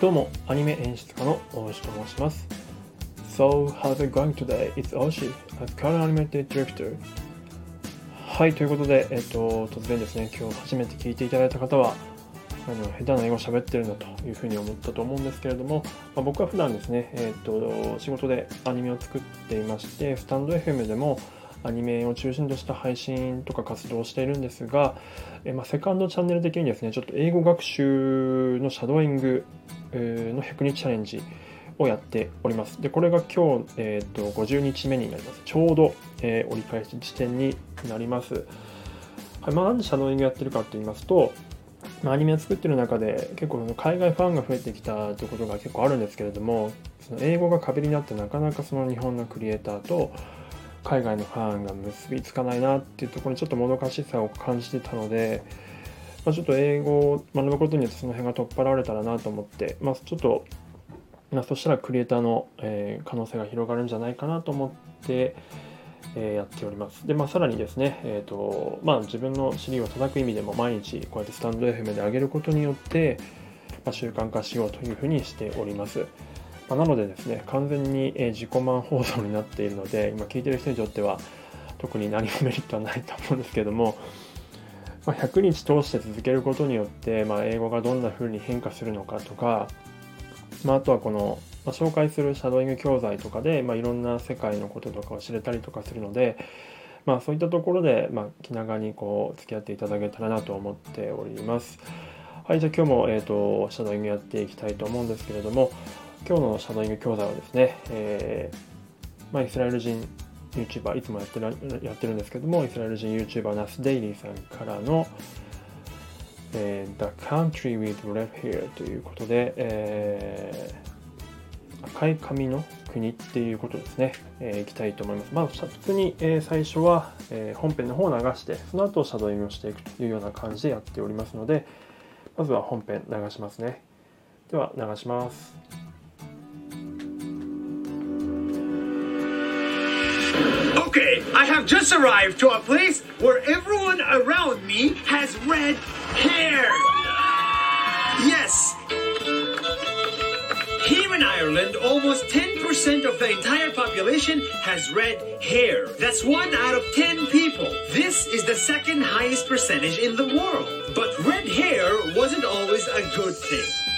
どうも、アニメ演出家の大石と申します。So, how's it going today? It's Oshi, a color animated director. はい、ということで、えっと、突然ですね、今日初めて聞いていただいた方は、何を下手な英語喋ってるんだというふうに思ったと思うんですけれども、まあ、僕は普段ですね、えっと、仕事でアニメを作っていまして、スタンド FM でも、アニメを中心とした配信とか活動をしているんですが、えまあ、セカンドチャンネル的にですね、ちょっと英語学習のシャドーイングの100日チャレンジをやっております。で、これが今日、えーと、50日目になります。ちょうど、えー、折り返し地点になります。はいまあ、なんでシャドーイングやってるかと言いますと、ま、アニメを作ってる中で結構海外ファンが増えてきたということが結構あるんですけれどもその英語が壁になってなかなかその日本のクリエイターと海外のファンが結びつかないなっていうところにちょっともどかしさを感じてたので、まあ、ちょっと英語を学ぶことによってその辺が取っ払われたらなと思って、まあ、ちょっと、まあ、そしたらクリエイターの、えー、可能性が広がるんじゃないかなと思って、えー、やっております。で、まあ、さらにですね、えーとまあ、自分の尻を叩く意味でも毎日こうやってスタンド FM で上げることによって、まあ、習慣化しようというふうにしております。ま、なのでですね、完全に自己満放送になっているので、今聞いてる人にとっては特に何もメリットはないと思うんですけども、まあ、100日通して続けることによって、まあ、英語がどんな風に変化するのかとか、まあ、あとはこの、ま、紹介するシャドーイング教材とかで、ま、いろんな世界のこととかを知れたりとかするので、まあ、そういったところで、ま、気長にこう付き合っていただけたらなと思っております。はい、じゃあ今日も、えーと、シャドーイングやっていきたいと思うんですけれども、今日のシャドーイング教材はですね、えーまあ、イスラエル人 YouTuber いつもやってるやってるんですけどもイスラエル人 YouTuber ナス・デイリーさんからの、えー、The Country with Red Hair ということで、えー、赤い髪の国っていうことですね、えー、いきたいと思います。まあ、普通に、えー、最初は、えー、本編の方を流して、その後シャドーイングをしていくというような感じでやっておりますので、まずは本編流しますね。では流します。Okay, I have just arrived to a place where everyone around me has red hair. Yes. Here in Ireland, almost 10% of the entire population has red hair. That's one out of 10 people. This is the second highest percentage in the world. But red hair wasn't always a good thing.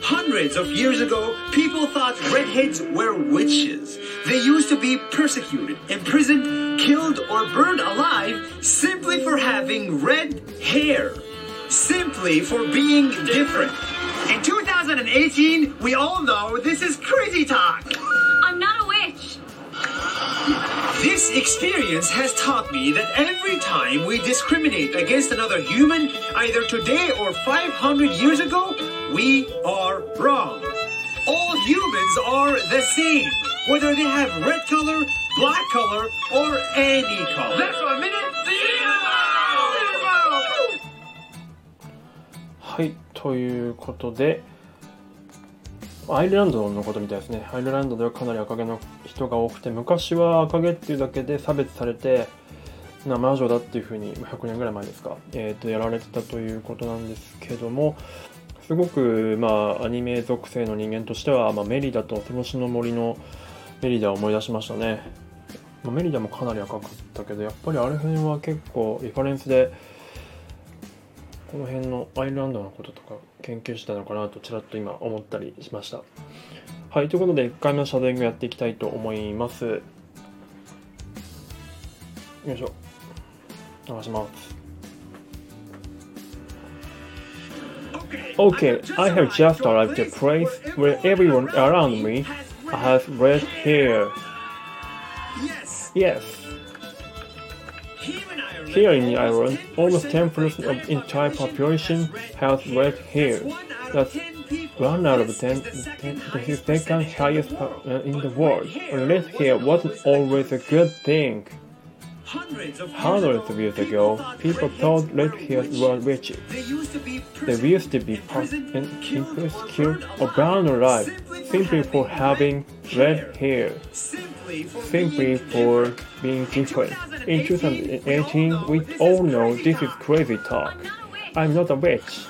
Hundreds of years ago, people thought redheads were witches. They used to be persecuted, imprisoned, killed, or burned alive simply for having red hair. Simply for being different. In 2018, we all know this is crazy talk. I'm not a witch. This experience has taught me that every time we discriminate against another human, either today or 500 years ago, we are wrong. All humans are the same whether they have red color, black color, or any color. That's a minute zero! はい、ということで、アイルランドのことみたいですね。アイルランドではかなり赤毛の人が多くて、昔は赤毛っていうだけで差別されて、な魔女だっていうふうに100年ぐらい前ですか、えー、とやられてたということなんですけどもすごくまあアニメ属性の人間としては、まあ、メリダとその死の森のメリダを思い出しましたね。まあ、メリダもかなり赤かったけど、やっぱりあれ辺は結構リファレンスで、この辺のアイルランドのこととか研究したのかなとちらっと今思ったりしました。はい、ということで1回目のシャドーイングやっていきたいと思います。よいしょ。流します。Okay, I have just arrived at a place where everyone around me has red hair. Yes. Yes. Here in Ireland, almost 10% of the entire population has red hair. That's one out of 10. This is second highest uh, in the world. Red hair wasn't always a good thing. Hundreds of years ago, people thought red hairs were witches. They used to be imprisoned or burned alive simply for having red hair, simply for being different. In 2018, we all know this is crazy talk. I'm not a witch.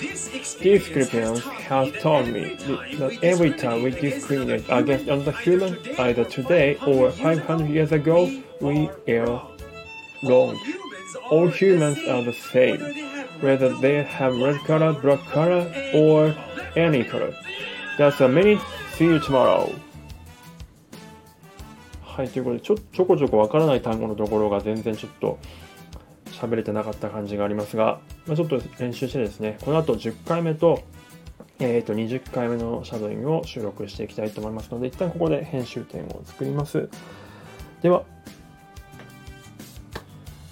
This This experience experience has taught me that every time we discriminate against another human, either today or 500 years ago, we are wrong. All humans are the same, whether they have red color, black color, or any color. That's a minute. See you tomorrow. はい、ということでちょ、ちょこちょこわからない単語のところが全然ちょっと 喋れてなかった感じがありますが、まあ、ちょっと練習してですね、この後10回目と、えー、と20回目のシャドウイングを収録していきたいと思いますので、一旦ここで編集点を作ります。では、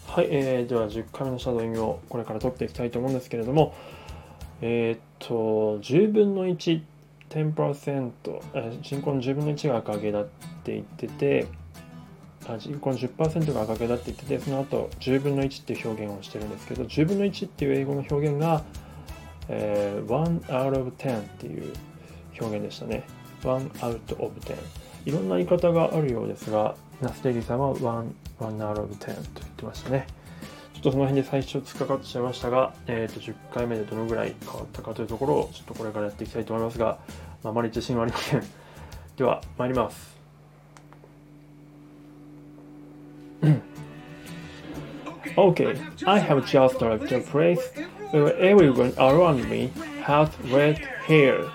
はい、えー、では10回目のシャドウイングをこれから撮っていきたいと思うんですけれども、えっ、と、10分の1、10%、えー人口の10分の1が赤毛だって言ってて、人口の10%が赤毛だって言ってて、その後10分の1っていう表現をしてるんですけど、10分の1っていう英語の表現が、えー、1 out of ten っていう表現でしたね。one out of ten。いろんな言い方があるようですが、ナステリーさんは one, one out of ten と言ってましたね。ちょっとその辺で最初突っかかってしまいましたが、えー、と10回目でどのぐらい変わったかというところをちょっとこれからやっていきたいと思いますが、まああまり自信はありません。では、参ります。Okay, I have just to a place where everyone around me has red hair.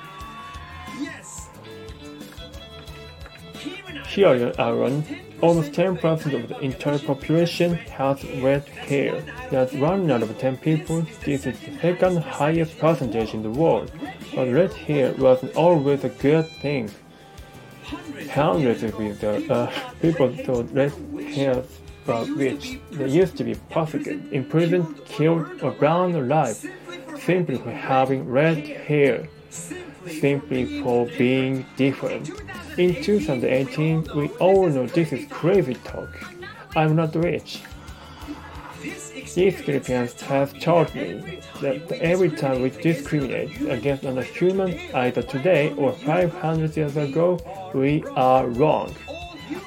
Here in Ireland, almost 10% of the entire population has red hair. That's one out of 10 people. This is the second highest percentage in the world. But red hair wasn't always a good thing. Hundreds of the, uh, people thought red hairs were rich. They used to be persecuted, imprisoned, killed, or burned alive simply for having red hair simply for being different. In 2018, we all know this is crazy talk. I'm not rich. This This experience experience has taught me that every time we discriminate against another human, either today or 500 years ago, we are wrong.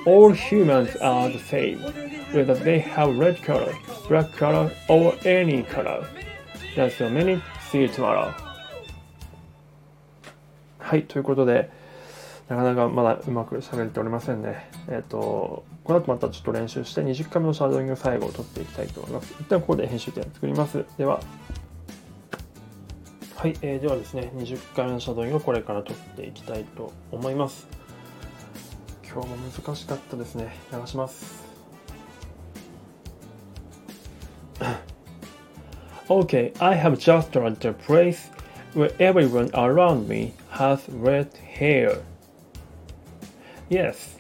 All humans are the same, whether they have red color, black color, or any color. That's a minute. See you tomorrow. はい、ということで、 なかなかまだうまく喋れておりませんね。えっ、と、この後またちょっと練習して20回目のシャドウイング最後を取っていきたいと思います。一旦ここで編集点を作ります。では、はい、えーではですね、20回目のシャドウイングをこれから取っていきたいと思います。今日も難しかったですね。流します。Okay, I have just at a place where everyone around me has red hair. Yes.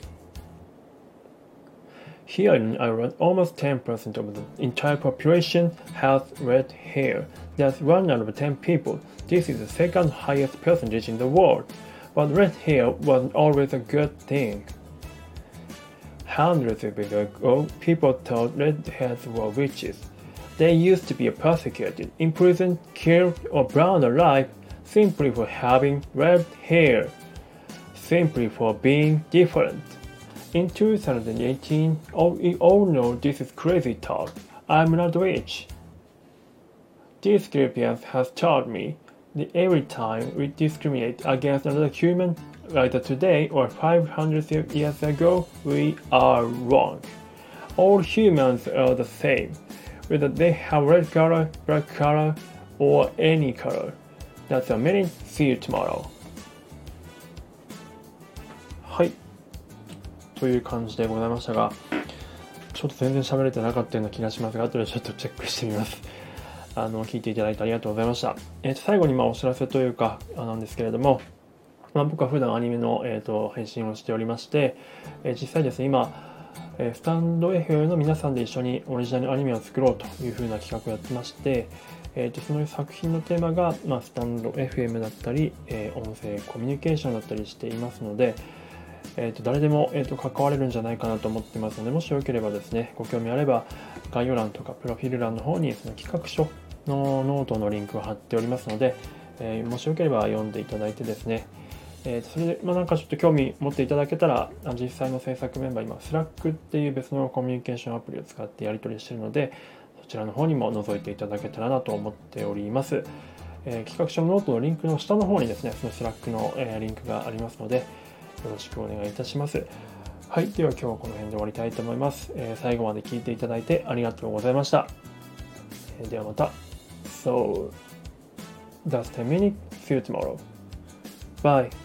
Here in Ireland, almost 10% of the entire population has red hair. That's one out of 10 people. This is the second highest percentage in the world. But red hair wasn't always a good thing. Hundreds of years ago, people thought red hairs were witches. They used to be persecuted, imprisoned, killed, or burned alive simply for having red hair, simply for being different. In 2018, all, we all know this is crazy talk. I'm not rich. This experience has taught me that every time we discriminate against another human, either today or 500 years ago, we are wrong. All humans are the same, whether they have red color, black color, or any color. That's a minute. See you tomorrow. という感じでございましたが、ちょっと全然喋れてなかったような気がしますが、後でちょっとチェックしてみます。あの、聞いていただいてありがとうございました。えっ、と、最後にまあお知らせというか、あなんですけれども、まあ、僕は普段アニメの、えー、と配信をしておりまして、えー実際ですね、今、えースタンド FM の皆さんで一緒にオリジナルアニメを作ろうというふうな企画をやってまして、えー、とその作品のテーマが、まあ、スタンド FM だったり、えー音声コミュニケーションだったりしていますので、えー、と誰でも、えー、と関われるんじゃないかなと思ってますのでもしよければですねご興味あれば概要欄とかプロフィール欄の方にその企画書のノートのリンクを貼っておりますので、えーもしよければ読んでいただいてですねえーそれで、まあ、なんかちょっと興味持っていただけたら、実際の制作メンバー、今、Slack っていう別のコミュニケーションアプリを使ってやり取りしているので、そちらの方にも覗いていただけたらなと思っております。えー企画書のノートのリンクの下の方にですね、そのスラックの、えーリンクがありますので、ろしくお願いいたします。はい、では今日はこの辺で終わりたいと思います。えー最後まで聞いていただいてありがとうございました。えーではまた。So, that's 10 minutes. See you tomorrow. Bye.